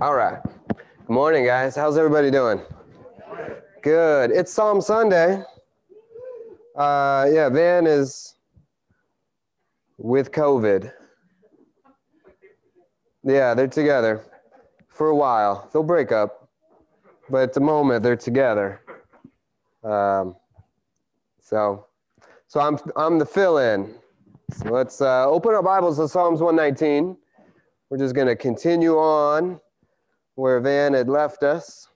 All right. Good morning, guys. How's everybody doing? Good. It's Psalm Sunday. Uh, yeah, Van is with COVID. Yeah, they're together for a while. They'll break up, but at the moment they're together. Um, so, so I'm I'm the fill-in. So let's uh, open our Bibles to Psalms 119. We're just going to continue on where Van had left us.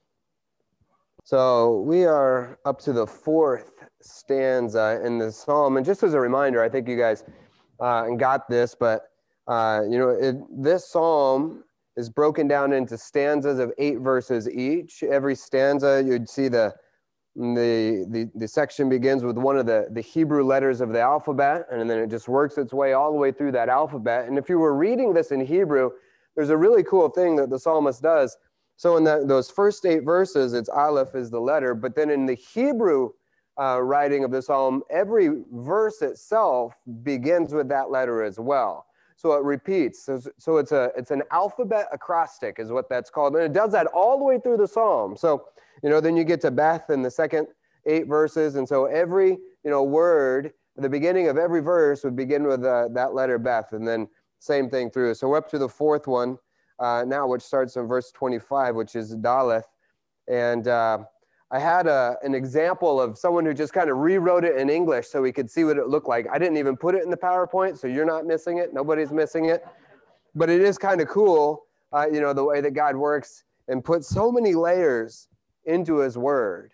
So we are up to the fourth stanza in the psalm. And just as a reminder, I think you guys uh, got this, but uh, you know, it, this psalm is broken down into stanzas of eight verses each. Every stanza, you'd see the the, the, the section begins with one of the, the Hebrew letters of the alphabet, and then it just works its way all the way through that alphabet. And if you were reading this in Hebrew, there's a really cool thing that the psalmist does. So in those first eight verses, it's Aleph is the letter, but then in the Hebrew uh, writing of the psalm, every verse itself begins with that letter as well. So it repeats. So, so it's a it's an alphabet acrostic is what that's called, and it does that all the way through the psalm. So you know, then you get to Beth in the second eight verses, and so every you know word, the beginning of every verse would begin with uh, that letter Beth, and then same thing through. So we're up to the fourth one uh, now, which starts in verse 25, which is Daleth. And uh, I had a, an example of someone who just kind of rewrote it in English so we could see what it looked like. I didn't even put it in the PowerPoint, so you're not missing it. Nobody's missing it. But it is kind of cool, uh, you know, the way that God works and puts so many layers into his word.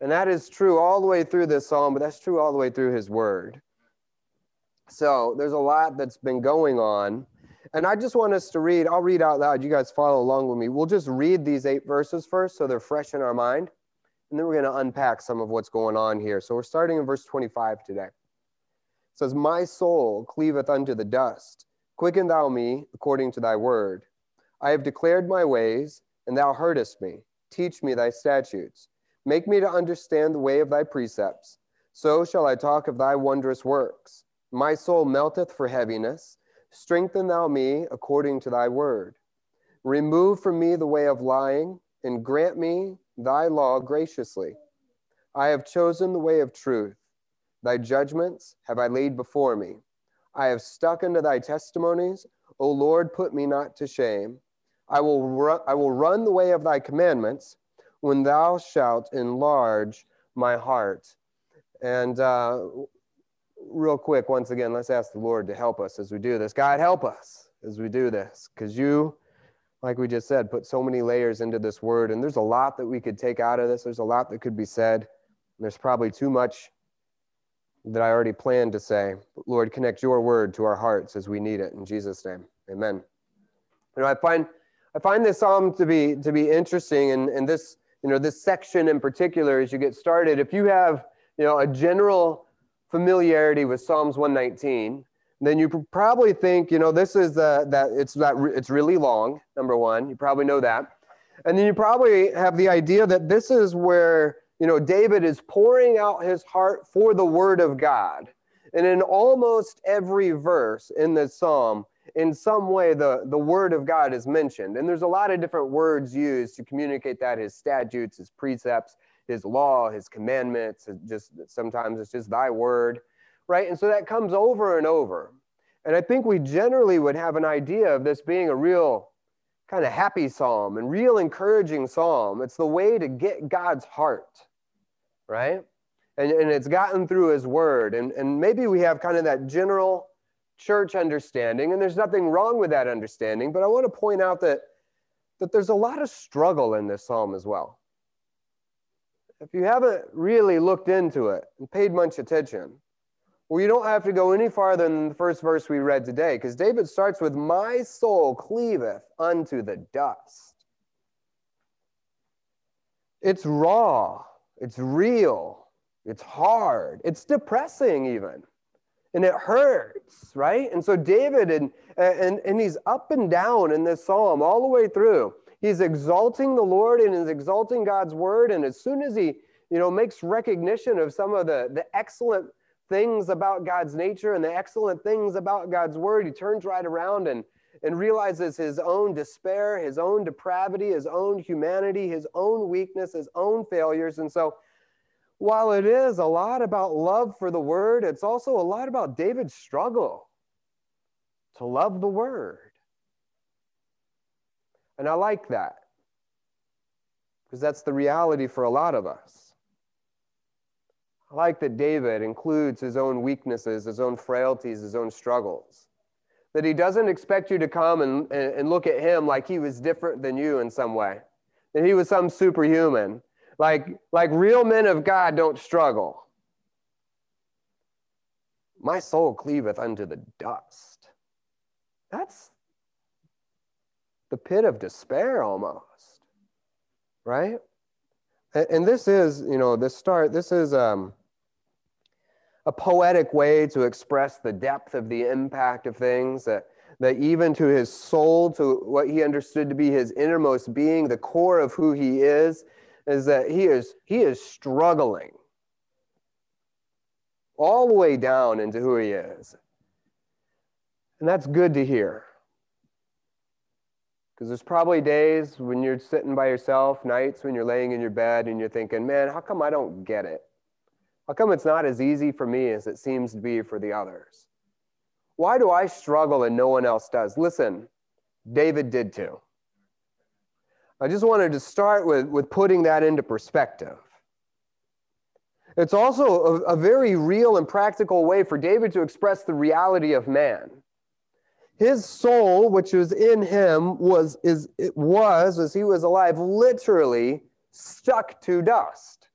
And that is true all the way through this psalm, but that's true all the way through his word. So there's a lot that's been going on. And I just want us to read, I'll read out loud. You guys follow along with me. We'll just read these eight verses first so they're fresh in our mind. And then we're going to unpack some of what's going on here. So we're starting in verse 25 today. It says, My soul cleaveth unto the dust. Quicken thou me according to thy word. I have declared my ways, and thou heardest me. Teach me thy statutes. Make me to understand the way of thy precepts. So shall I talk of thy wondrous works. My soul melteth for heaviness. Strengthen thou me according to thy word. Remove from me the way of lying, and grant me thy law graciously. I have chosen the way of truth. Thy judgments have I laid before me. I have stuck unto thy testimonies. O Lord, put me not to shame. I will, ru- I will run the way of thy commandments when thou shalt enlarge my heart. And uh, real quick, once again, let's ask the Lord to help us as we do this. God, help us as we do this, because you, like we just said, put so many layers into this word, and there's a lot that we could take out of this. There's a lot that could be said. there's probably too much that I already planned to say. But Lord, connect your word to our hearts as we need it. In Jesus' name, amen. You know, I find I find this psalm to be to be interesting, and, and this you know this section in particular as you get started. If you have you know a general familiarity with Psalms 119, then you probably think, you know, this is the, that it's that it's really long. Number one, you probably know that, and then you probably have the idea that this is where you know David is pouring out his heart for the Word of God, and in almost every verse in this psalm, in some way the, the Word of God is mentioned, and there's a lot of different words used to communicate that: His statutes, His precepts his law, his commandments, just sometimes it's just thy word, right? And so that comes over and over. And I think we generally would have an idea of this being a real kind of happy psalm and real encouraging psalm. It's the way to get God's heart, right? And, and it's gotten through his word. And, and maybe we have kind of that general church understanding, and there's nothing wrong with that understanding, but I want to point out that, that there's a lot of struggle in this psalm as well if you haven't really looked into it and paid much attention, well, you don't have to go any farther than the first verse we read today, because David starts with, My soul cleaveth unto the dust. It's raw, it's real, it's hard, it's depressing, even. And it hurts, right? And so David, and, and, and he's up and down in this psalm all the way through. He's exalting the Lord and is exalting God's word. And as soon as he, you know, makes recognition of some of the, the excellent things about God's nature and the excellent things about God's word, he turns right around and, and realizes his own despair, his own depravity, his own humanity, his own weakness, his own failures. And so, while it is a lot about love for the word, it's also a lot about David's struggle to love the word. And I like that because that's the reality for a lot of us. I like that David includes his own weaknesses, his own frailties, his own struggles. That he doesn't expect you to come and, and look at him like he was different than you in some way, that he was some superhuman. Like, like real men of God don't struggle. My soul cleaveth unto the dust. That's the pit of despair almost, right? And, this is, you know, this start, this is um, a poetic way to express the depth of the impact of things that, that even to his soul, to what he understood to be his innermost being, the core of who he is, is that he is, he is struggling all the way down into who he is. And that's good to hear. Because there's probably days when you're sitting by yourself, nights when you're laying in your bed and you're thinking, man, how come I don't get it? How come it's not as easy for me as it seems to be for the others? Why do I struggle and no one else does? Listen, David did too. I just wanted to start with, with putting that into perspective. It's also a, a very real and practical way for David to express the reality of man his soul which was in him was is it was as he was alive literally stuck to dust.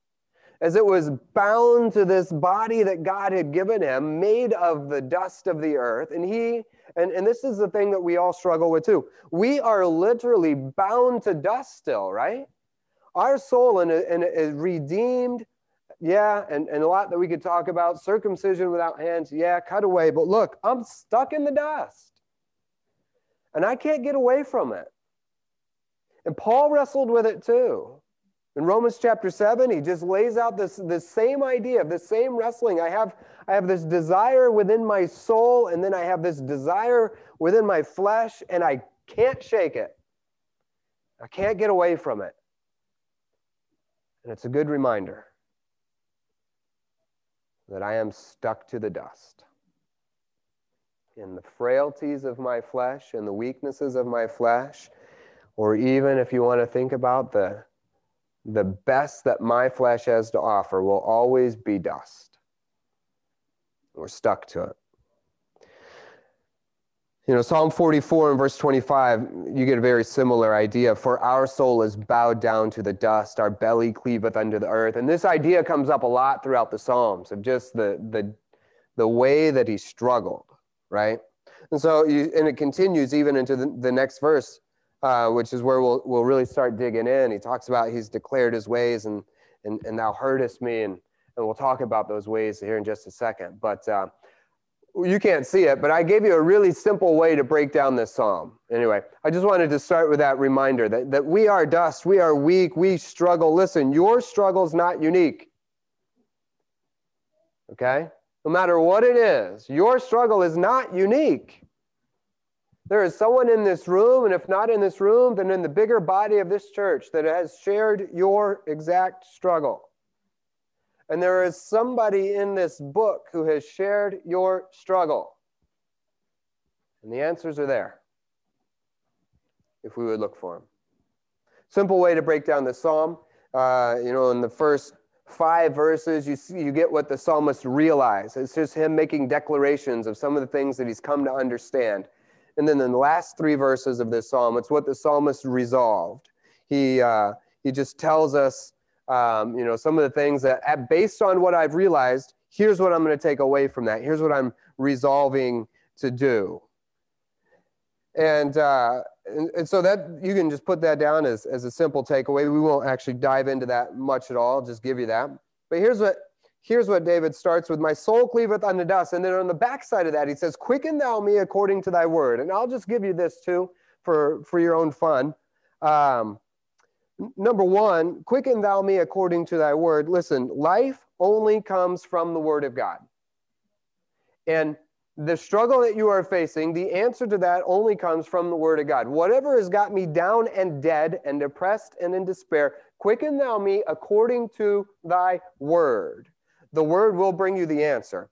As it was bound to this body that god had given him made of the dust of the earth. And he and, and this is the thing that we all struggle with too. We are literally bound to dust still right? Our soul and, and is redeemed. Yeah and, and a lot that we could talk about. Circumcision without hands. Yeah cut away. But look i'm stuck in the dust and I can't get away from it. And Paul wrestled with it too. In Romans chapter 7, he just lays out this, this same idea of the same wrestling. I have, I have this desire within my soul, and then I have this desire within my flesh, and I can't shake it. I can't get away from it. And it's a good reminder that I am stuck to the dust in the frailties of my flesh and the weaknesses of my flesh, or even if you want to think about the, the best that my flesh has to offer, will always be dust. We're stuck to it. You know, Psalm 44 and verse 25, you get a very similar idea. For our soul is bowed down to the dust, our belly cleaveth unto the earth. And this idea comes up a lot throughout the Psalms of just the, the, the way that he struggled right? And so, you, and it continues even into the, the next verse, uh, which is where we'll, we'll really start digging in. He talks about he's declared his ways and, and, and thou heardest me. And, and we'll talk about those ways here in just a second. But uh, you can't see it, but I gave you a really simple way to break down this psalm. Anyway, I just wanted to start with that reminder that, that we are dust, we are weak, we struggle. Listen, your struggle is not unique. Okay? No matter what it is, your struggle is not unique. There is someone in this room, and if not in this room, then in the bigger body of this church that has shared your exact struggle. And there is somebody in this book who has shared your struggle. And the answers are there if we would look for them. Simple way to break down the psalm. Uh, you know, in the first five verses, you, see, you get what the psalmist realized. It's just him making declarations of some of the things that he's come to understand. And then in the last three verses of this psalm, it's what the psalmist resolved. He, uh, he just tells us, um, you know, some of the things that, at, based on what I've realized, here's what I'm going to take away from that. Here's what I'm resolving to do. And, uh, and, and, so that you can just put that down as, as a simple takeaway. We won't actually dive into that much at all, just give you that. But here's what here's what David starts with: My soul cleaveth unto dust. And then on the backside of that, he says, Quicken thou me according to thy word. And I'll just give you this too for, for your own fun. Um, number one, quicken thou me according to thy word. Listen, life only comes from the word of God. And the struggle that you are facing, the answer to that only comes from the word of God. Whatever has got me down and dead and depressed and in despair, quicken thou me according to thy word. The word will bring you the answer.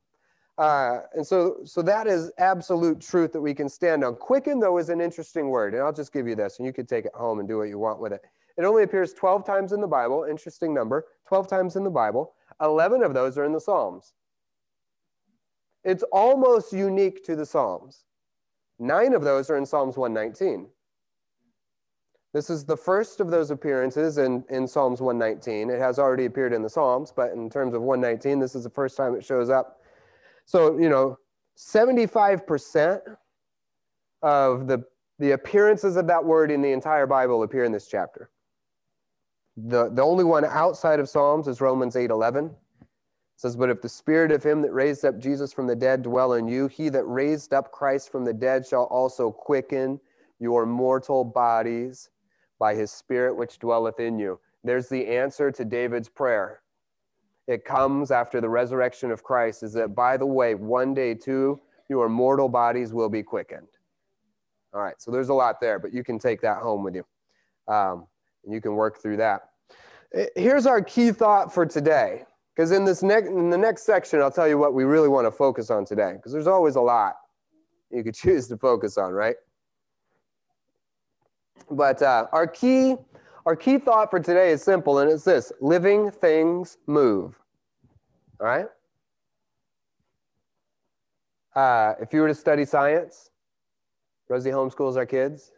Uh, and so, so that is absolute truth that we can stand on. Quicken, though, is an interesting word. And I'll just give you this, and you can take it home and do what you want with it. It only appears 12 times in the Bible, interesting number, 12 times in the Bible. 11 of those are in the Psalms. It's almost unique to the Psalms. Nine of those are in Psalms 119. This is the first of those appearances in, in Psalms 119. It has already appeared in the Psalms, but in terms of 119, this is the first time it shows up. So, you know, 75% of the, the appearances of that word in the entire Bible appear in this chapter. The, the only one outside of Psalms is Romans 8 11. It says, But if the spirit of him that raised up Jesus from the dead dwell in you, he that raised up Christ from the dead shall also quicken your mortal bodies by his spirit which dwelleth in you. There's the answer to David's prayer it comes after the resurrection of Christ is that, by the way, one day too, your mortal bodies will be quickened. All right, so there's a lot there, but you can take that home with you um, and you can work through that. Here's our key thought for today, because in this next in the next section, I'll tell you what we really want to focus on today, because there's always a lot you could choose to focus on, right? But uh, our key our key thought for today is simple, and it's this living things move. All right? Uh, if you were to study science, Rosie homeschools our kids.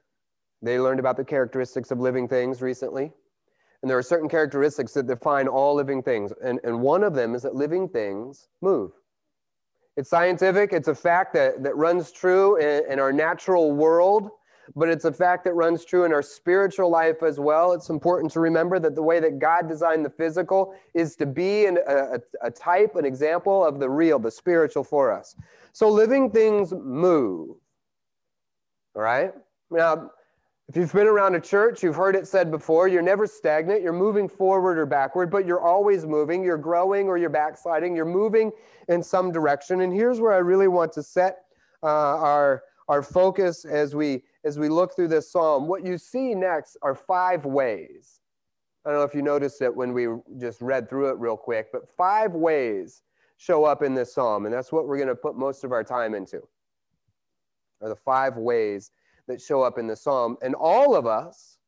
They learned about the characteristics of living things recently. And there are certain characteristics that define all living things. And, and one of them is that living things move. It's scientific, it's a fact that, that runs true in, in our natural world but it's a fact that runs true in our spiritual life as well. It's important to remember that the way that God designed the physical is to be an, a, a type, an example of the real, the spiritual for us. So living things move. All right? Now, if you've been around a church, you've heard it said before, you're never stagnant. You're moving forward or backward, but you're always moving. You're growing or you're backsliding. You're moving in some direction. And here's where I really want to set uh, our, our focus as we as we look through this psalm, what you see next are five ways. I don't know if you noticed it when we just read through it real quick, but five ways show up in this psalm, and that's what we're going to put most of our time into. Are the five ways that show up in the psalm, and all of us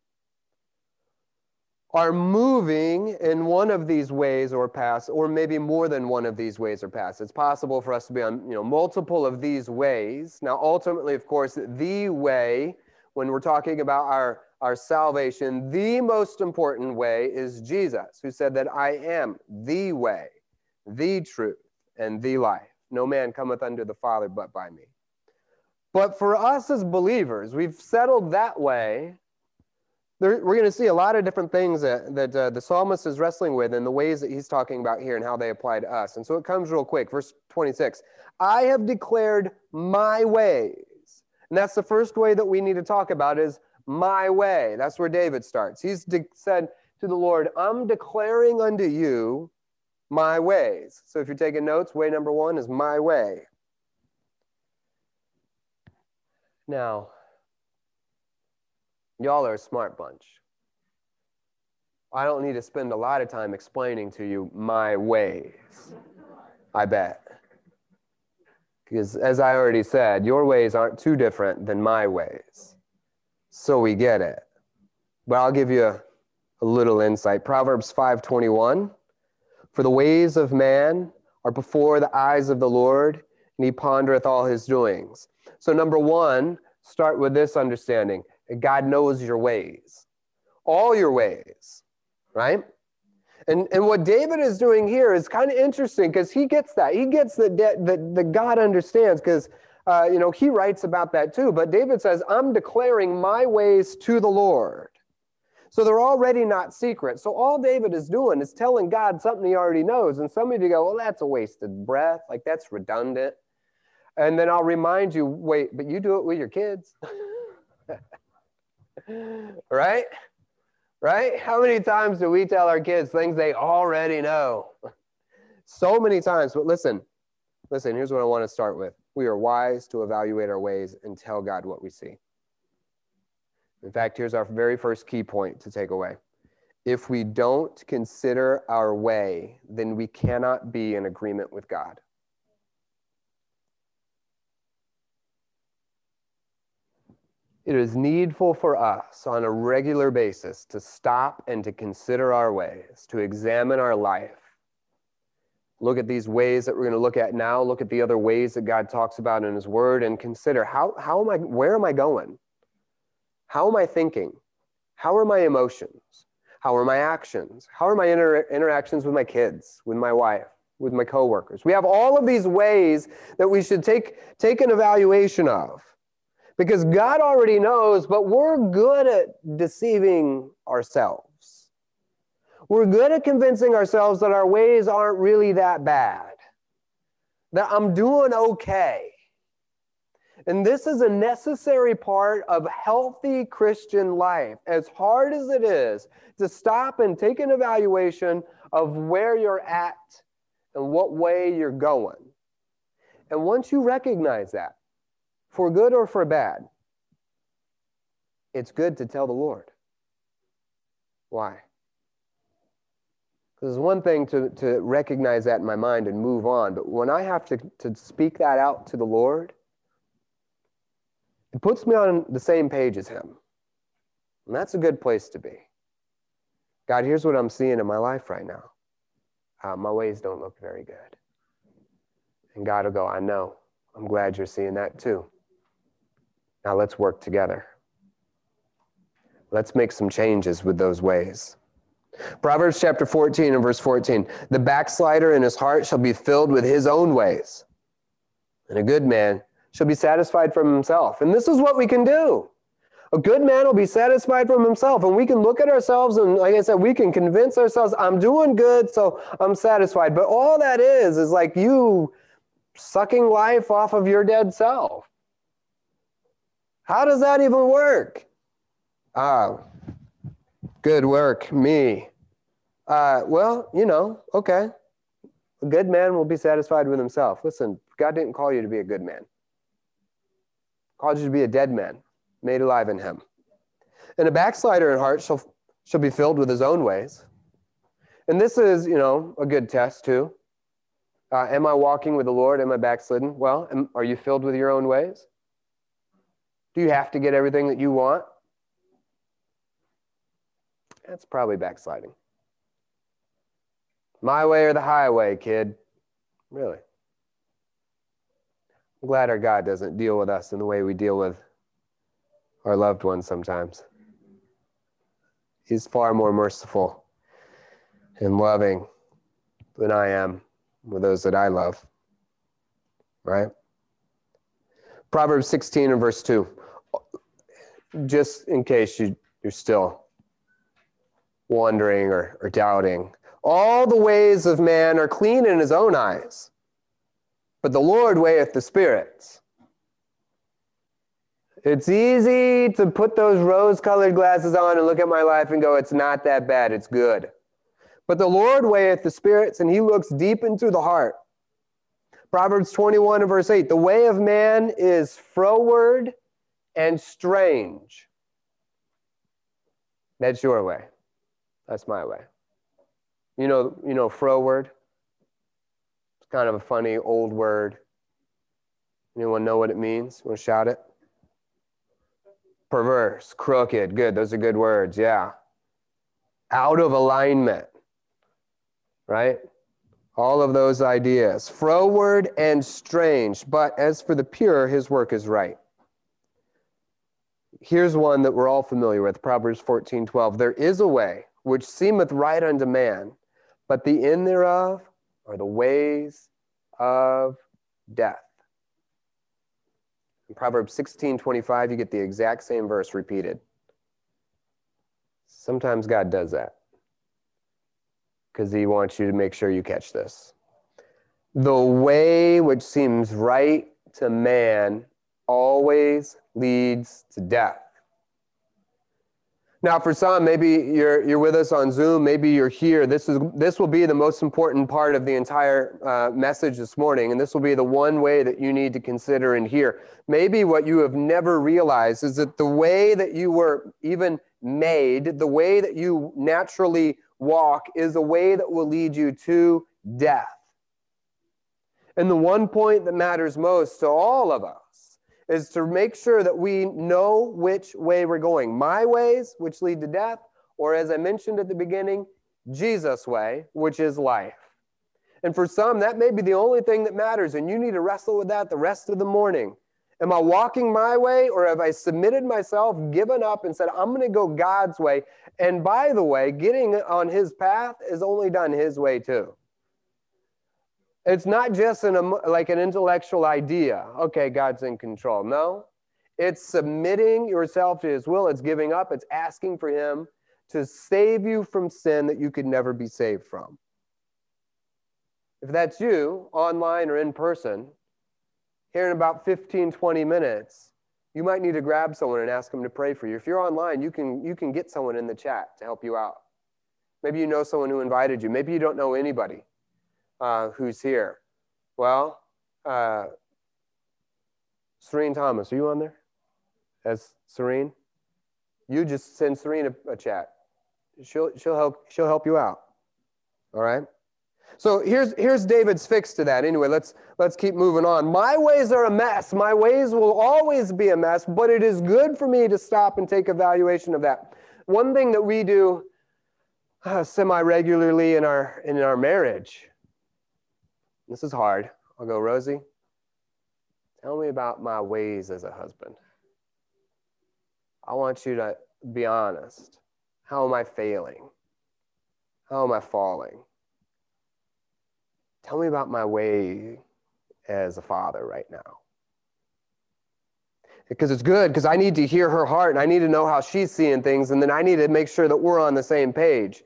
are moving in one of these ways or paths, or maybe more than one of these ways or paths. It's possible for us to be on you know, multiple of these ways. Now, ultimately, of course, the way, when we're talking about our, our salvation, the most important way is Jesus, who said that I am the way, the truth, and the life. No man cometh unto the Father but by me. But for us as believers, we've settled that way there, we're going to see a lot of different things that, that uh, the psalmist is wrestling with and the ways that he's talking about here and how they apply to us. And so it comes real quick. Verse 26 I have declared my ways. And that's the first way that we need to talk about is my way. That's where David starts. He's de- said to the Lord, I'm declaring unto you my ways. So if you're taking notes, way number one is my way. Now, Y'all are a smart bunch. I don't need to spend a lot of time explaining to you my ways. I bet. Because as I already said, your ways aren't too different than my ways. So we get it. But I'll give you a, a little insight. Proverbs 5:21. For the ways of man are before the eyes of the Lord, and he pondereth all his doings. So number 1, start with this understanding. God knows your ways, all your ways, right? And, and what David is doing here is kind of interesting because he gets that. He gets that, that, that God understands because, uh, you know, he writes about that too. But David says, I'm declaring my ways to the Lord. So they're already not secret. So all David is doing is telling God something he already knows. And somebody to go, well, that's a wasted breath. Like that's redundant. And then I'll remind you, wait, but you do it with your kids. right? Right? How many times do we tell our kids things they already know? so many times. But listen, listen, here's what I want to start with. we are wise to evaluate our ways and tell God what we see. In fact, here's our very first key point to take away. If we don't consider our way, then we cannot be in agreement with God. It is needful for us on a regular basis to stop and to consider our ways, to examine our life. Look at these ways that we're going to look at now, look at the other ways that God talks about in his word and consider how, how am I where am I going? How am I thinking? How are my emotions? How are my actions? How are my inter- interactions with my kids, with my wife, with my coworkers? We have all of these ways that we should take, take an evaluation of because God already knows, but we're good at deceiving ourselves. We're good at convincing ourselves that our ways aren't really that bad, that I'm doing okay. And this is a necessary part of healthy Christian life. As hard as it is to stop and take an evaluation of where you're at and what way you're going. And once you recognize that, for good or for bad, it's good to tell the Lord. Why? Because it's one thing to, to recognize that in my mind and move on, but when I have to, to speak that out to the Lord, it puts me on the same page as Him. And that's a good place to be. God, here's what I'm seeing in my life right now. Uh, my ways don't look very good. And God will go, I know. I'm glad you're seeing that too. Now let's work together. Let's make some changes with those ways. Proverbs chapter 14 and verse 14 The backslider in his heart shall be filled with his own ways, and a good man shall be satisfied from himself. And this is what we can do. A good man will be satisfied from himself. And we can look at ourselves and, like I said, we can convince ourselves, I'm doing good, so I'm satisfied. But all that is, is like you sucking life off of your dead self. How does that even work? Ah, good work, me. Uh, well, you know, okay. A good man will be satisfied with himself. Listen, God didn't call you to be a good man. He called you to be a dead man, made alive in him. And a backslider in heart shall, shall be filled with his own ways. And this is, you know, a good test too. Uh, am I walking with the Lord? Am I backslidden? Well, am, are you filled with your own ways? Do you have to get everything that you want? That's probably backsliding. My way or the highway, kid. Really. I'm glad our God doesn't deal with us in the way we deal with our loved ones sometimes. He's far more merciful and loving than I am with those that I love. Right? Proverbs 16 and verse 2 just in case you, you're still wondering or, or doubting, all the ways of man are clean in his own eyes, but the Lord weigheth the spirits. It's easy to put those rose colored glasses on and look at my life and go, it's not that bad, it's good. But the Lord weigheth the spirits and he looks deep into the heart. Proverbs 21 and verse 8 The way of man is froward and strange. That's your way. That's my way. You know, you know, froward. It's kind of a funny old word. Anyone know what it means? Want to shout it? Perverse, crooked. Good. Those are good words. Yeah. Out of alignment. Right? All of those ideas. Froward and strange. But as for the pure, his work is right. Here's one that we're all familiar with Proverbs 14 12. There is a way which seemeth right unto man, but the end thereof are the ways of death. In Proverbs 16 25, you get the exact same verse repeated. Sometimes God does that because he wants you to make sure you catch this. The way which seems right to man always leads to death. Now, for some, maybe you're, you're with us on Zoom, maybe you're here. This, is, this will be the most important part of the entire uh, message this morning, and this will be the one way that you need to consider and hear. Maybe what you have never realized is that the way that you were even made, the way that you naturally walk, is a way that will lead you to death. And the one point that matters most to all of us is to make sure that we know which way we're going. My ways, which lead to death, or as I mentioned at the beginning, Jesus' way, which is life. And for some, that may be the only thing that matters, and you need to wrestle with that the rest of the morning. Am I walking my way, or have I submitted myself, given up, and said, I'm going to go God's way? And by the way, getting on His path is only done His way too. It's not just an, like an intellectual idea. Okay, God's in control. No, it's submitting yourself to His will. It's giving up. It's asking for Him to save you from sin that you could never be saved from. If that's you, online or in person, here in about 15, 20 minutes, you might need to grab someone and ask them to pray for you. If you're online, you can, you can get someone in the chat to help you out. Maybe you know someone who invited you. Maybe you don't know anybody uh, who's here? Well, uh, Serene Thomas, are you on there? As Serene? You just send Serene a, a chat. She'll, she'll, help, she'll help you out. All right? So here's, here's David's fix to that. Anyway, let's, let's keep moving on. My ways are a mess. My ways will always be a mess, but it is good for me to stop and take evaluation of that. One thing that we do uh, semi regularly in our, in our marriage this is hard. I'll go, Rosie, tell me about my ways as a husband. I want you to be honest. How am I failing? How am I falling? Tell me about my way as a father right now. Because it's good, because I need to hear her heart and I need to know how she's seeing things, and then I need to make sure that we're on the same page.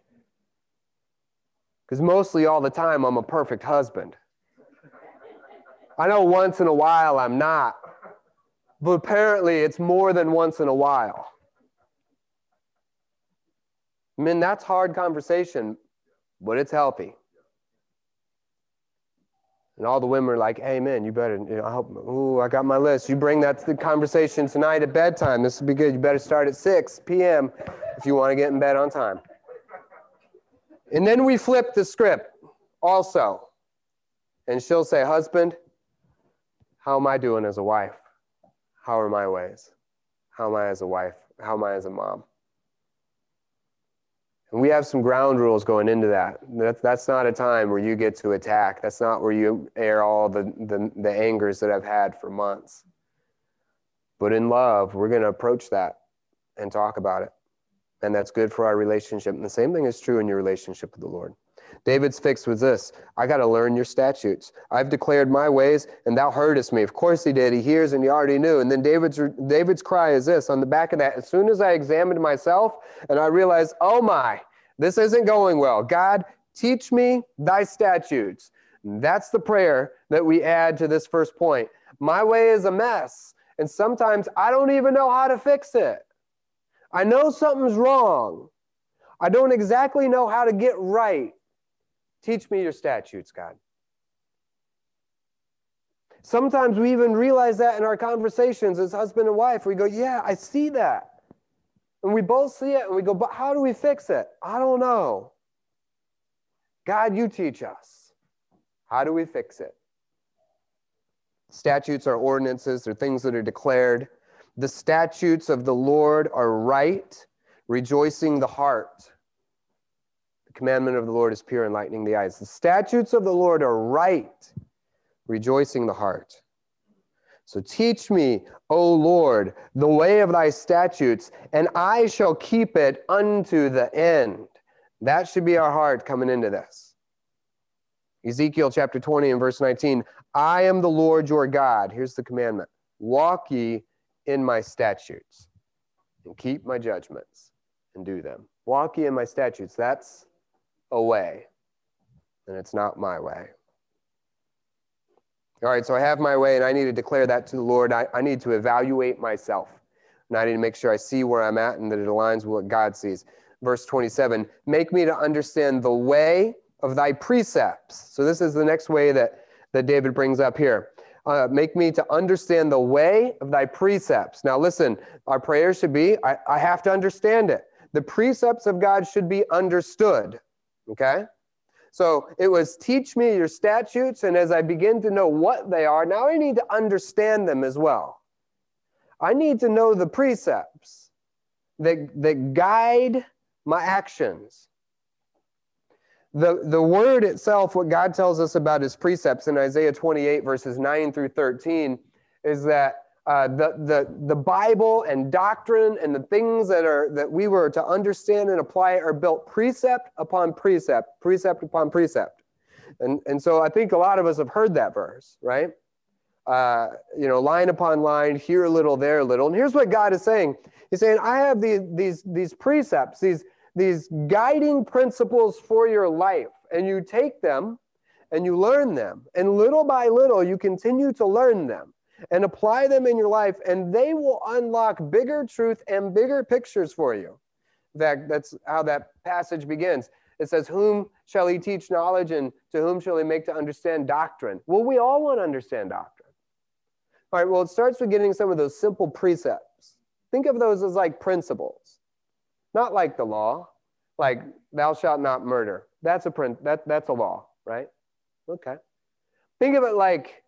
Because mostly all the time, I'm a perfect husband. I know once in a while I'm not, but apparently it's more than once in a while. I mean, that's hard conversation, but it's healthy. And all the women are like, hey, you better, you know, I hope, ooh, I got my list. You bring that to the conversation tonight at bedtime. This will be good. You better start at 6 p.m. if you want to get in bed on time. And then we flip the script also. And she'll say, husband, how am I doing as a wife? How are my ways? How am I as a wife? How am I as a mom? And we have some ground rules going into that. That's, that's not a time where you get to attack. That's not where you air all the, the, the angers that I've had for months. But in love, we're going to approach that and talk about it. And that's good for our relationship. And the same thing is true in your relationship with the Lord. David's fix was this I got to learn your statutes. I've declared my ways, and thou heardest me. Of course he did. He hears and he already knew. And then David's, David's cry is this on the back of that as soon as I examined myself and I realized, oh my, this isn't going well. God, teach me thy statutes. That's the prayer that we add to this first point. My way is a mess, and sometimes I don't even know how to fix it. I know something's wrong. I don't exactly know how to get right. Teach me your statutes, God. Sometimes we even realize that in our conversations as husband and wife. We go, Yeah, I see that. And we both see it and we go, But how do we fix it? I don't know. God, you teach us. How do we fix it? Statutes are ordinances, they're things that are declared. The statutes of the Lord are right, rejoicing the heart. The commandment of the Lord is pure, enlightening the eyes. The statutes of the Lord are right, rejoicing the heart. So teach me, O Lord, the way of thy statutes, and I shall keep it unto the end. That should be our heart coming into this. Ezekiel chapter 20 and verse 19 I am the Lord your God. Here's the commandment walk ye in my statutes and keep my judgments and do them. Walk ye in my statutes. That's a way, and it's not my way. All right, so I have my way, and I need to declare that to the Lord. I, I need to evaluate myself. And I need to make sure I see where I'm at and that it aligns with what God sees. Verse 27 Make me to understand the way of thy precepts. So, this is the next way that, that David brings up here. Uh, make me to understand the way of thy precepts. Now, listen, our prayer should be I, I have to understand it. The precepts of God should be understood. Okay? So it was teach me your statutes, and as I begin to know what they are, now I need to understand them as well. I need to know the precepts that, that guide my actions. The, the word itself, what God tells us about his precepts in Isaiah 28, verses 9 through 13, is that uh, the, the, the Bible and doctrine and the things that are that we were to understand and apply are built precept upon precept, precept upon precept. And, and so I think a lot of us have heard that verse, right? Uh, you know, line upon line, here a little, there a little. And here's what God is saying. He's saying, I have these, these, these precepts, these, these guiding principles for your life, and you take them and you learn them. And little by little, you continue to learn them and apply them in your life, and they will unlock bigger truth and bigger pictures for you. In fact, that's how that passage begins. It says, Whom shall he teach knowledge, and to whom shall he make to understand doctrine? Well, we all want to understand doctrine. All right, well, it starts with getting some of those simple precepts. Think of those as like principles, not like the law, like thou shalt not murder. That's a print, that, that's a law, right? Okay. Think of it like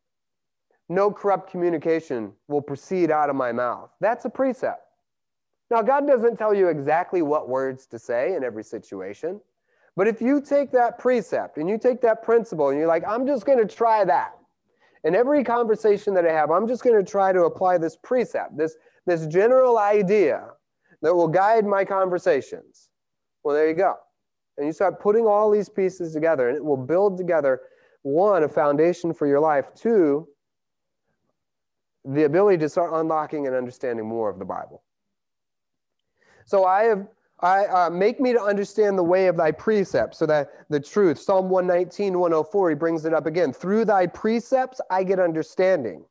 no corrupt communication will proceed out of my mouth. That's a precept. Now, God doesn't tell you exactly what words to say in every situation, but if you take that precept and you take that principle and you're like, I'm just going to try that. In every conversation that I have, I'm just going to try to apply this precept, this, this general idea that will guide my conversations. Well, there you go. And you start putting all these pieces together, and it will build together one, a foundation for your life, two, the ability to start unlocking and understanding more of the Bible. So I have I uh, make me to understand the way of thy precepts, so that the truth. Psalm 119, 104, he brings it up again. Through thy precepts I get understanding.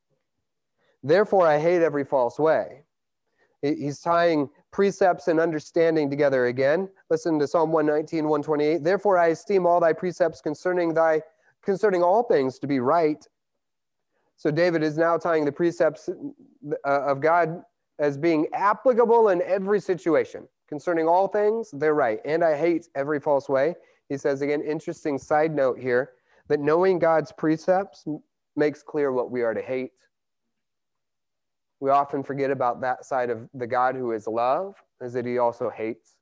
Therefore I hate every false way. He's tying precepts and understanding together again. Listen to Psalm 119, 128. Therefore I esteem all thy precepts concerning thy concerning all things to be right so David is now tying the precepts uh, of God as being applicable in every situation. Concerning all things, they're right. And I hate every false way. He says again, interesting side note here that knowing God's precepts makes clear what we are to hate. We often forget about that side of the God who is love, is that he also hates.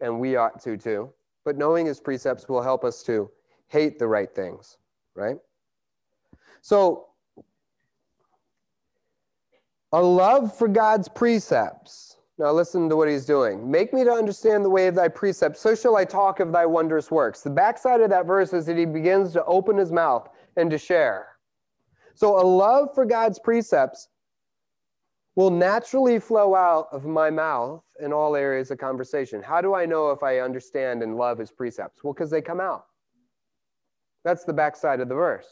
And we ought to too. But knowing his precepts will help us to hate the right things, right? So, a love for God's precepts. Now, listen to what he's doing. Make me to understand the way of thy precepts, so shall I talk of thy wondrous works. The backside of that verse is that he begins to open his mouth and to share. So, a love for God's precepts will naturally flow out of my mouth in all areas of conversation. How do I know if I understand and love his precepts? Well, because they come out. That's the backside of the verse.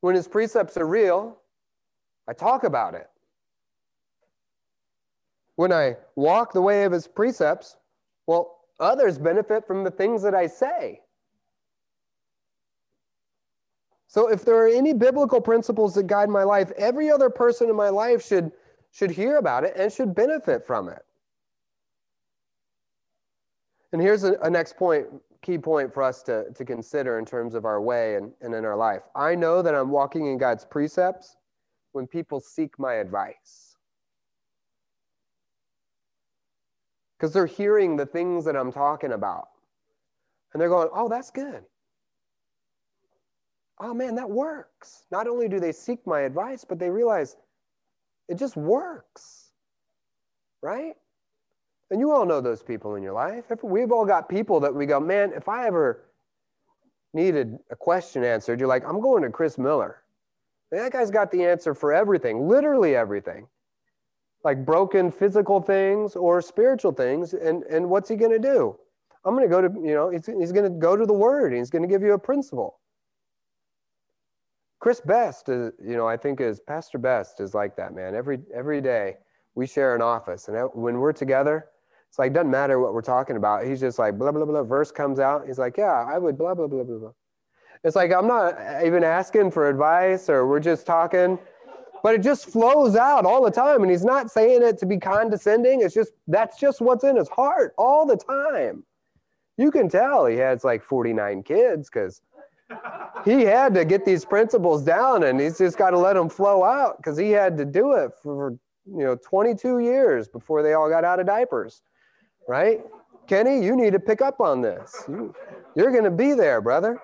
When his precepts are real, I talk about it. When I walk the way of his precepts, well, others benefit from the things that I say. So if there are any biblical principles that guide my life, every other person in my life should, should hear about it and should benefit from it. And here's a, a next point key point for us to, to consider in terms of our way and, and in our life. I know that I'm walking in God's precepts when people seek my advice. Because they're hearing the things that I'm talking about. And they're going, oh, that's good. Oh, man, that works. Not only do they seek my advice, but they realize it just works. Right? And you all know those people in your life. We've all got people that we go, man, if I ever needed a question answered, you're like, I'm going to Chris Miller. That guy's got the answer for everything, literally everything. Like broken physical things or spiritual things. And, and what's he going to do? I'm going to go to, you know, he's, he's going to go to the word. He's going to give you a principle. Chris Best, is, you know, I think is Pastor Best is like that, man. Every every day we share an office, and when we're together, it's like doesn't matter what we're talking about. He's just like blah blah blah. Verse comes out, he's like, yeah, I would blah blah blah blah blah. It's like I'm not even asking for advice, or we're just talking, but it just flows out all the time, and he's not saying it to be condescending. It's just that's just what's in his heart all the time. You can tell he has like 49 kids because he had to get these principles down and he's just got to let them flow out because he had to do it for you know 22 years before they all got out of diapers right kenny you need to pick up on this you, you're going to be there brother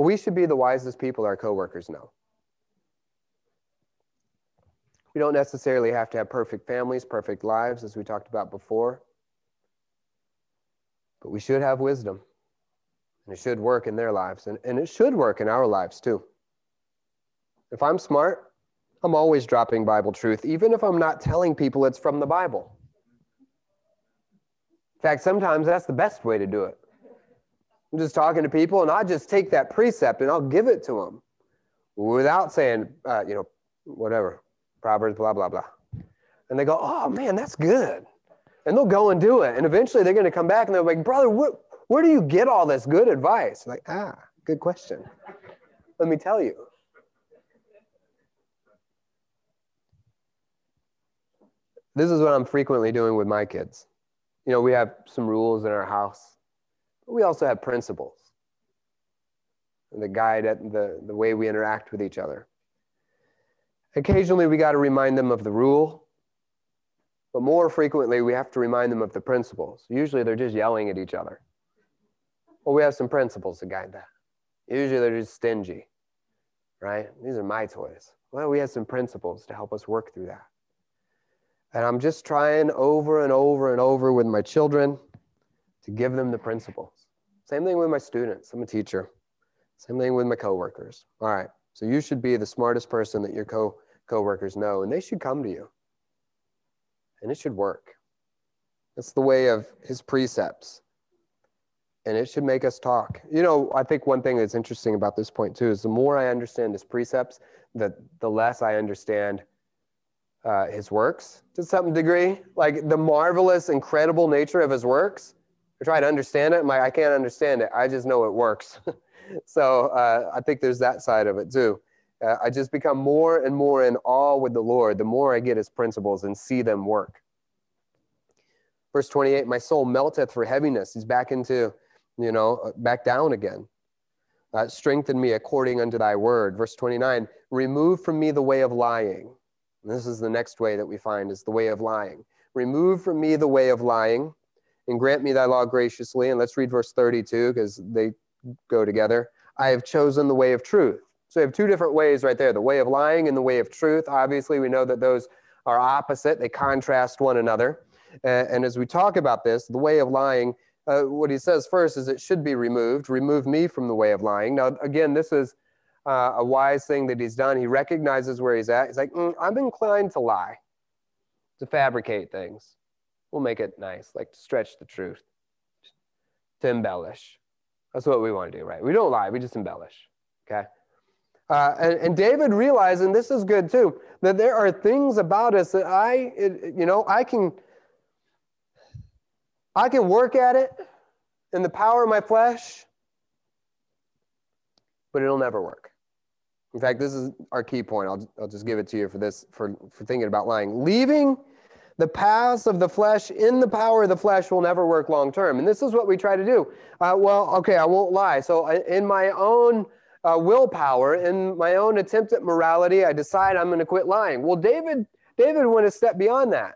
but we should be the wisest people our coworkers know we don't necessarily have to have perfect families perfect lives as we talked about before but we should have wisdom. And it should work in their lives. And, and it should work in our lives too. If I'm smart, I'm always dropping Bible truth, even if I'm not telling people it's from the Bible. In fact, sometimes that's the best way to do it. I'm just talking to people, and I just take that precept and I'll give it to them without saying, uh, you know, whatever, Proverbs, blah, blah, blah. And they go, oh man, that's good and they'll go and do it. And eventually they're going to come back and they're like, brother, where, where do you get all this good advice? I'm like, ah, good question. Let me tell you. This is what I'm frequently doing with my kids. You know, we have some rules in our house, we also have principles and the guide the, the way we interact with each other. Occasionally, we got to remind them of the rule but more frequently, we have to remind them of the principles. Usually, they're just yelling at each other. Well, we have some principles to guide that. Usually, they're just stingy, right? These are my toys. Well, we have some principles to help us work through that. And I'm just trying over and over and over with my children to give them the principles. Same thing with my students. I'm a teacher. Same thing with my coworkers. All right. So you should be the smartest person that your co coworkers know, and they should come to you and it should work. It's the way of his precepts. And it should make us talk. You know, I think one thing that's interesting about this point too is the more I understand his precepts, the, the less I understand uh, his works to some degree. Like the marvelous, incredible nature of his works. I try to understand it. My, I can't understand it. I just know it works. so uh, I think there's that side of it too. Uh, I just become more and more in awe with the Lord the more I get his principles and see them work. Verse 28 My soul melteth for heaviness. He's back into, you know, uh, back down again. Uh, strengthen me according unto thy word. Verse 29 Remove from me the way of lying. And this is the next way that we find is the way of lying. Remove from me the way of lying and grant me thy law graciously. And let's read verse 32 because they go together. I have chosen the way of truth. So we have two different ways right there the way of lying and the way of truth. Obviously, we know that those are opposite, they contrast one another. And, as we talk about this, the way of lying, uh, what he says first is it should be removed. Remove me from the way of lying. Now, again, this is uh, a wise thing that he's done. He recognizes where he's at. He's like, mm, I'm inclined to lie, to fabricate things. We'll make it nice, like stretch the truth, to embellish. That's what we want to do, right? We don't lie, we just embellish. Okay? Uh, and, and, David realized, and this is good too, that there are things about us that I, it, you know, I can, I can work at it in the power of my flesh, but it'll never work. In fact, this is our key point. I'll, I'll just give it to you for this, for, for thinking about lying. Leaving the paths of the flesh in the power of the flesh will never work long term. And this is what we try to do. Uh, well, okay, I won't lie. So in my own uh, willpower in my own attempt at morality, I decide I'm going to quit lying. Well, David, David went a step beyond that.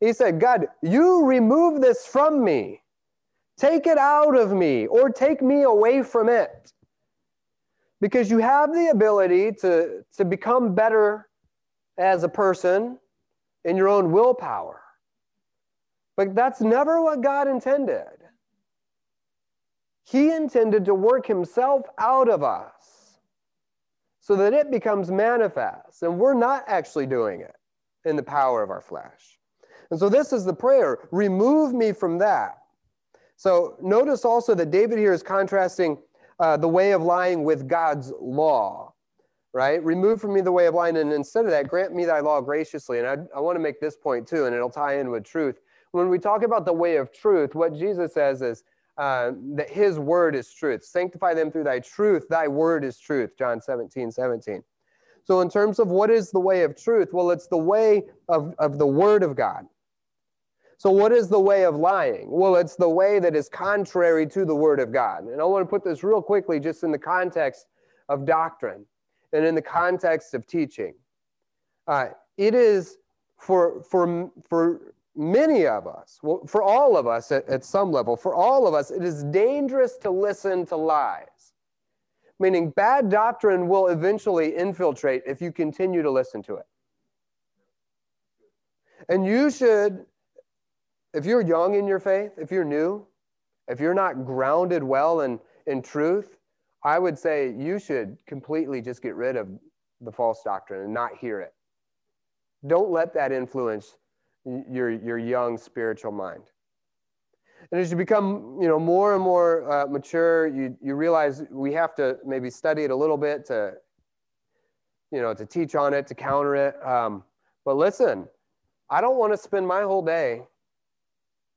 He said, God, you remove this from me. Take it out of me or take me away from it. Because you have the ability to, to become better as a person in your own willpower. But that's never what God intended. He intended to work himself out of us so that it becomes manifest. And we're not actually doing it in the power of our flesh. And so this is the prayer remove me from that. So notice also that David here is contrasting uh, the way of lying with God's law, right? Remove from me the way of lying, and instead of that, grant me thy law graciously. And I, I want to make this point too, and it'll tie in with truth. When we talk about the way of truth, what Jesus says is uh, that his word is truth. Sanctify them through thy truth. Thy word is truth. John 17, 17. So, in terms of what is the way of truth, well, it's the way of, of the word of God. So, what is the way of lying? Well, it's the way that is contrary to the Word of God. And I want to put this real quickly just in the context of doctrine and in the context of teaching. Uh, it is for, for, for many of us, well, for all of us at, at some level, for all of us, it is dangerous to listen to lies. Meaning, bad doctrine will eventually infiltrate if you continue to listen to it. And you should if you're young in your faith, if you're new, if you're not grounded well in, in truth, I would say you should completely just get rid of the false doctrine and not hear it. Don't let that influence your, your young spiritual mind. And as you become, you know, more and more uh, mature, you, you realize we have to maybe study it a little bit to, you know, to teach on it, to counter it. Um, but listen, I don't want to spend my whole day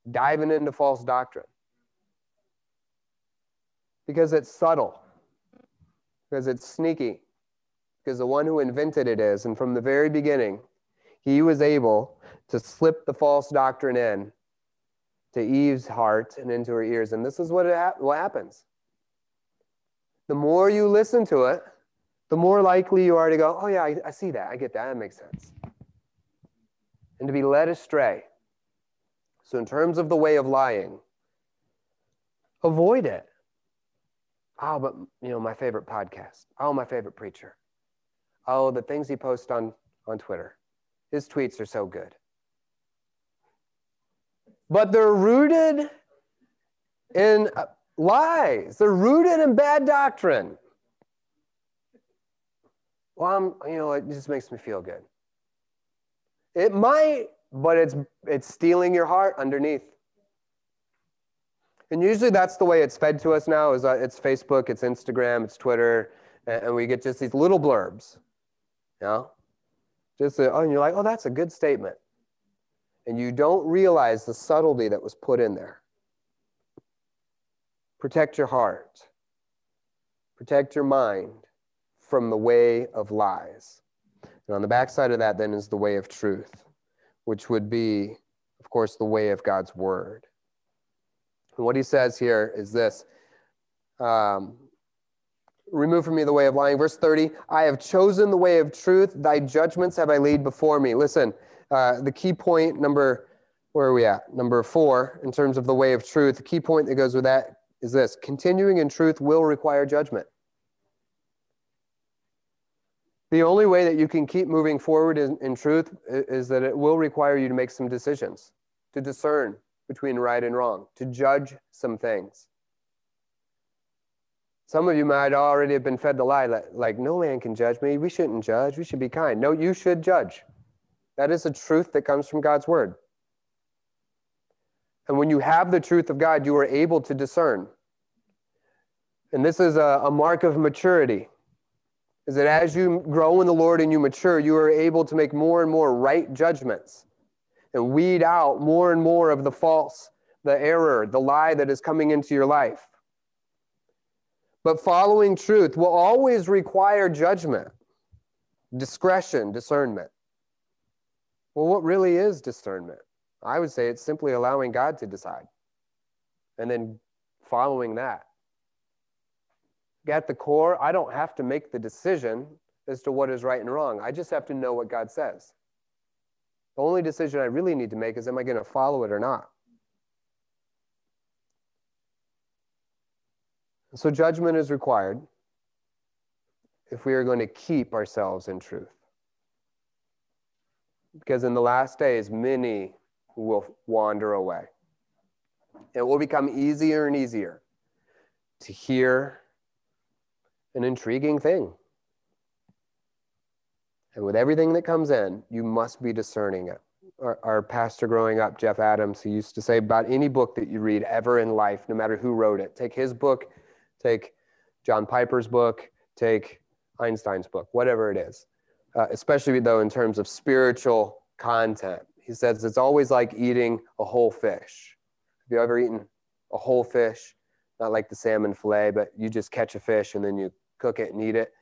diving into false doctrine because it's subtle, because it's sneaky, because the one who invented it is. And from the very beginning, he was able to slip the false doctrine in to Eve's heart and into her ears. And this is what, ha- what happens. The more you listen to it, the more likely you are to go, oh, yeah, I, I see that. I get that. That makes sense. And to be led astray. So, in terms of the way of lying, avoid it. Oh, but you know, my favorite podcast. Oh, my favorite preacher. Oh, the things he posts on, on Twitter. His tweets are so good. But they're rooted in uh, lies. They're rooted in bad doctrine. Well, I'm, you know, it just makes me feel good. It might but it's it's stealing your heart underneath. And usually that's the way it's fed to us now is uh, it's Facebook, it's Instagram, it's Twitter, and, we get just these little blurbs. You know? Just a, oh, and you're like, oh, that's a good statement. And you don't realize the subtlety that was put in there. Protect your heart. Protect your mind from the way of lies. And on the backside of that, then, is the way of truth which would be, of course, the way of God's word. And what he says here is this um, Remove from me the way of lying. Verse 30 I have chosen the way of truth. Thy judgments have I laid before me. Listen, uh, the key point, number, where are we at? Number four, in terms of the way of truth, the key point that goes with that is this continuing in truth will require judgment. The only way that you can keep moving forward in, in truth is that it will require you to make some decisions, to discern between right and wrong, to judge some things. Some of you might already have been fed the lie like, no man can judge me. We shouldn't judge. We should be kind. No, you should judge. That is a truth that comes from God's word. And when you have the truth of God, you are able to discern. And this is a, a mark of maturity is that as you grow in the Lord and you mature, you are able to make more and more right judgments and weed out more and more of the false, the error, the lie that is coming into your life. But following truth will always require judgment, discretion, discernment. Well, what really is discernment? I would say it's simply allowing God to decide and then following that at the core, I don't have to make the decision as to what is right and wrong. I just have to know what God says. The only decision I really need to make is am I going to follow it or not? So, judgment is required if we are going to keep ourselves in truth. Because in the last days, many will wander away. It will become easier and easier to hear an intriguing thing. And with everything that comes in, you must be discerning it. Our, our, pastor growing up, Jeff Adams, he used to say about any book that you read ever in life, no matter who wrote it, take his book, take John Piper's book, take Einstein's book, whatever it is, uh, especially though in terms of spiritual content. He says it's always like eating a whole fish. Have you ever eaten a whole fish? Not like the salmon fillet, but you just catch a fish and then you cook it and eat it.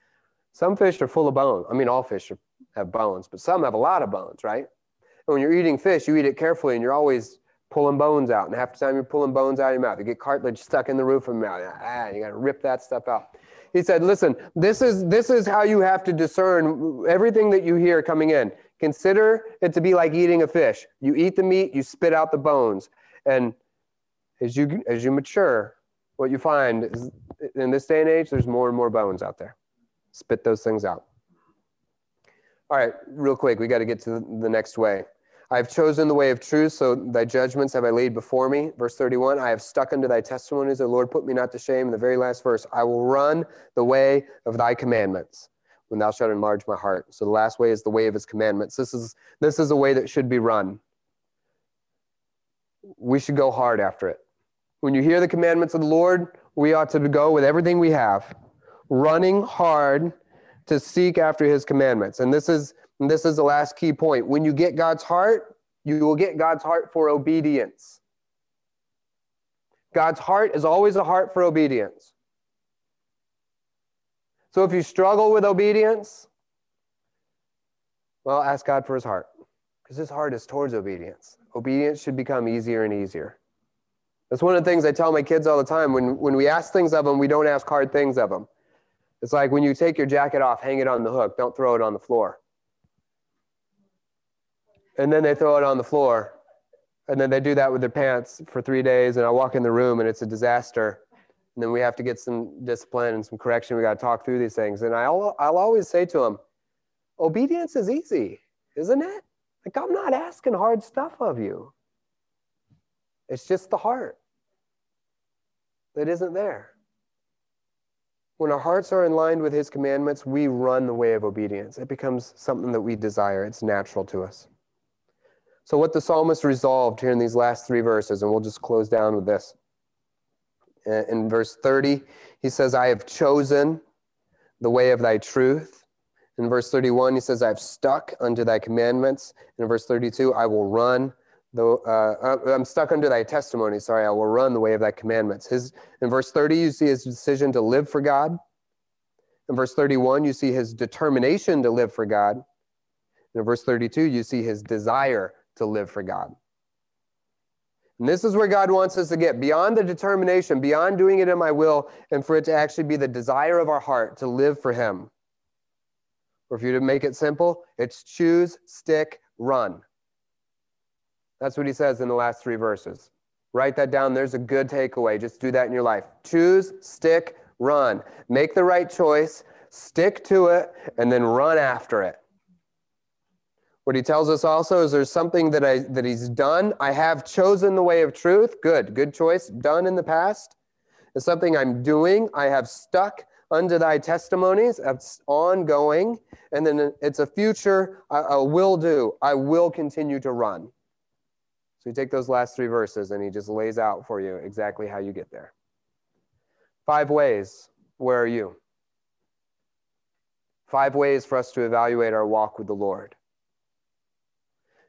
Some fish are full of bone. I mean, all fish are, have bones, but some have a lot of bones, right? And when you're eating fish, you eat it carefully and you're always pulling bones out. And half the time you're pulling bones out of your mouth. You get cartilage stuck in the roof of your mouth. Ah, you got to rip that stuff out. He said, listen, this is, this is how you have to discern everything that you hear coming in. Consider it to be like eating a fish. You eat the meat, you spit out the bones. And as you, as you mature, what you find is in this day and age, there's more and more bones out there. Spit those things out. All right, real quick, we got to get to the next way. I have chosen the way of truth, so thy judgments have I laid before me. Verse 31, I have stuck unto thy testimonies, O Lord, put me not to shame. In the very last verse, I will run the way of thy commandments when thou shalt enlarge my heart. So the last way is the way of his commandments. This is, this is a way that should be run. We should go hard after it. When you hear the commandments of the Lord, we ought to go with everything we have, running hard to seek after his commandments. And this is and this is the last key point. When you get God's heart, you will get God's heart for obedience. God's heart is always a heart for obedience. So if you struggle with obedience, well, ask God for his heart because his heart is towards obedience. Obedience should become easier and easier. That's one of the things I tell my kids all the time. When, when we ask things of them, we don't ask hard things of them. It's like when you take your jacket off, hang it on the hook, don't throw it on the floor. And then they throw it on the floor and then they do that with their pants for three days and i walk in the room and it's a disaster. And then we have to get some discipline and some correction. We got to talk through these things. And I'll, I'll always say to them obedience is easy isn't it? Like i'm not asking hard stuff of you. It's just the heart that isn't there when our hearts are in line with his commandments we run the way of obedience it becomes something that we desire it's natural to us so, what the psalmist resolved here in these last three verses, and we'll just close down with this. Uh, in verse 30, he says, I have chosen the way of thy truth. In verse 31, he says, I've stuck unto thy commandments. In verse 32, I will run, though uh, I'm stuck under thy testimony. Sorry, I will run the way of thy commandments. His, in verse 30, you see his decision to live for God. In verse 31, you see his determination to live for God. In verse 32, you see his desire to live for God. And this is where God wants us to get beyond the determination, beyond doing it in my will, and for it to actually be the desire of our heart to live for Him. Or if you to make it simple, it's choose, stick, run. That's what he says in the last three verses. Write that down. There's a good takeaway. Just do that in your life. Choose, stick, run. Make the right choice, stick to it, and then run after it. What he tells us also is there's something that I that he's done. I have chosen the way of truth. Good, good choice. Done in the past. It's something I'm doing. I have stuck unto thy testimonies. It's ongoing. And then it's a future I, I will do. I will continue to run. You take those last three verses and he just lays out for you exactly how you get there. Five ways. Where are you? Five ways for us to evaluate our walk with the Lord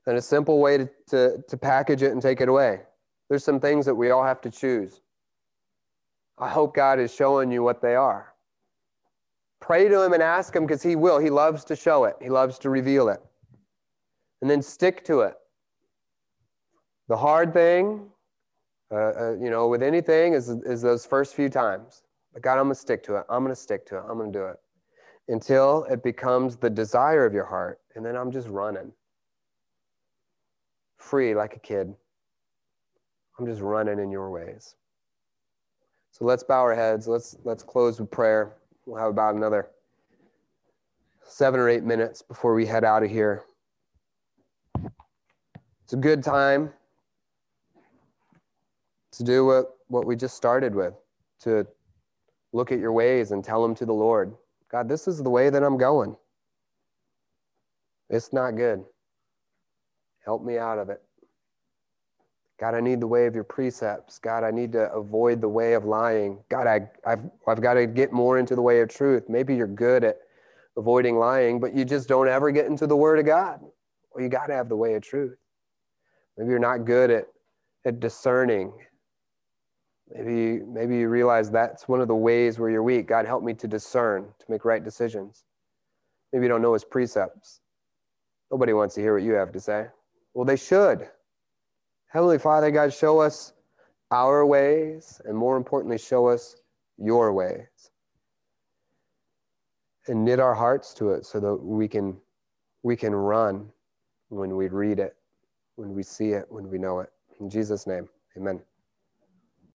and a simple way to, to, to package it and take it away. There's some things that we all have to choose. I hope God is showing you what they are. Pray to Him and ask Him because He will. He loves to show it, He loves to reveal it. And then stick to it. The hard thing, uh, uh, you know, with anything is, is those first few times. But God, I'm going to stick to it. I'm going to stick to it. I'm going to do it until it becomes the desire of your heart. And then I'm just running free like a kid. I'm just running in your ways. So let's bow our heads. Let's let's close with prayer. We'll have about another seven or eight minutes before we head out of here. It's a good time to do what, what we just started with, to look at your ways and tell them to the Lord. God, this is the way that I'm going. It's not good. Help me out of it. God, I need the way of your precepts. God, I need to avoid the way of lying. God, I, I've, I've got to get more into the way of truth. Maybe you're good at avoiding lying, but you just don't ever get into the word of God. Well, you got to have the way of truth. Maybe you're not good at, at discerning. Maybe, maybe you realize that's one of the ways where you're weak. God, help me to discern, to make right decisions. Maybe you don't know his precepts. Nobody wants to hear what you have to say. Well, they should. Heavenly Father, God, show us our ways, and more importantly, show us your ways. And knit our hearts to it so that we can, we can run when we read it, when we see it, when we know it. In Jesus' name, amen.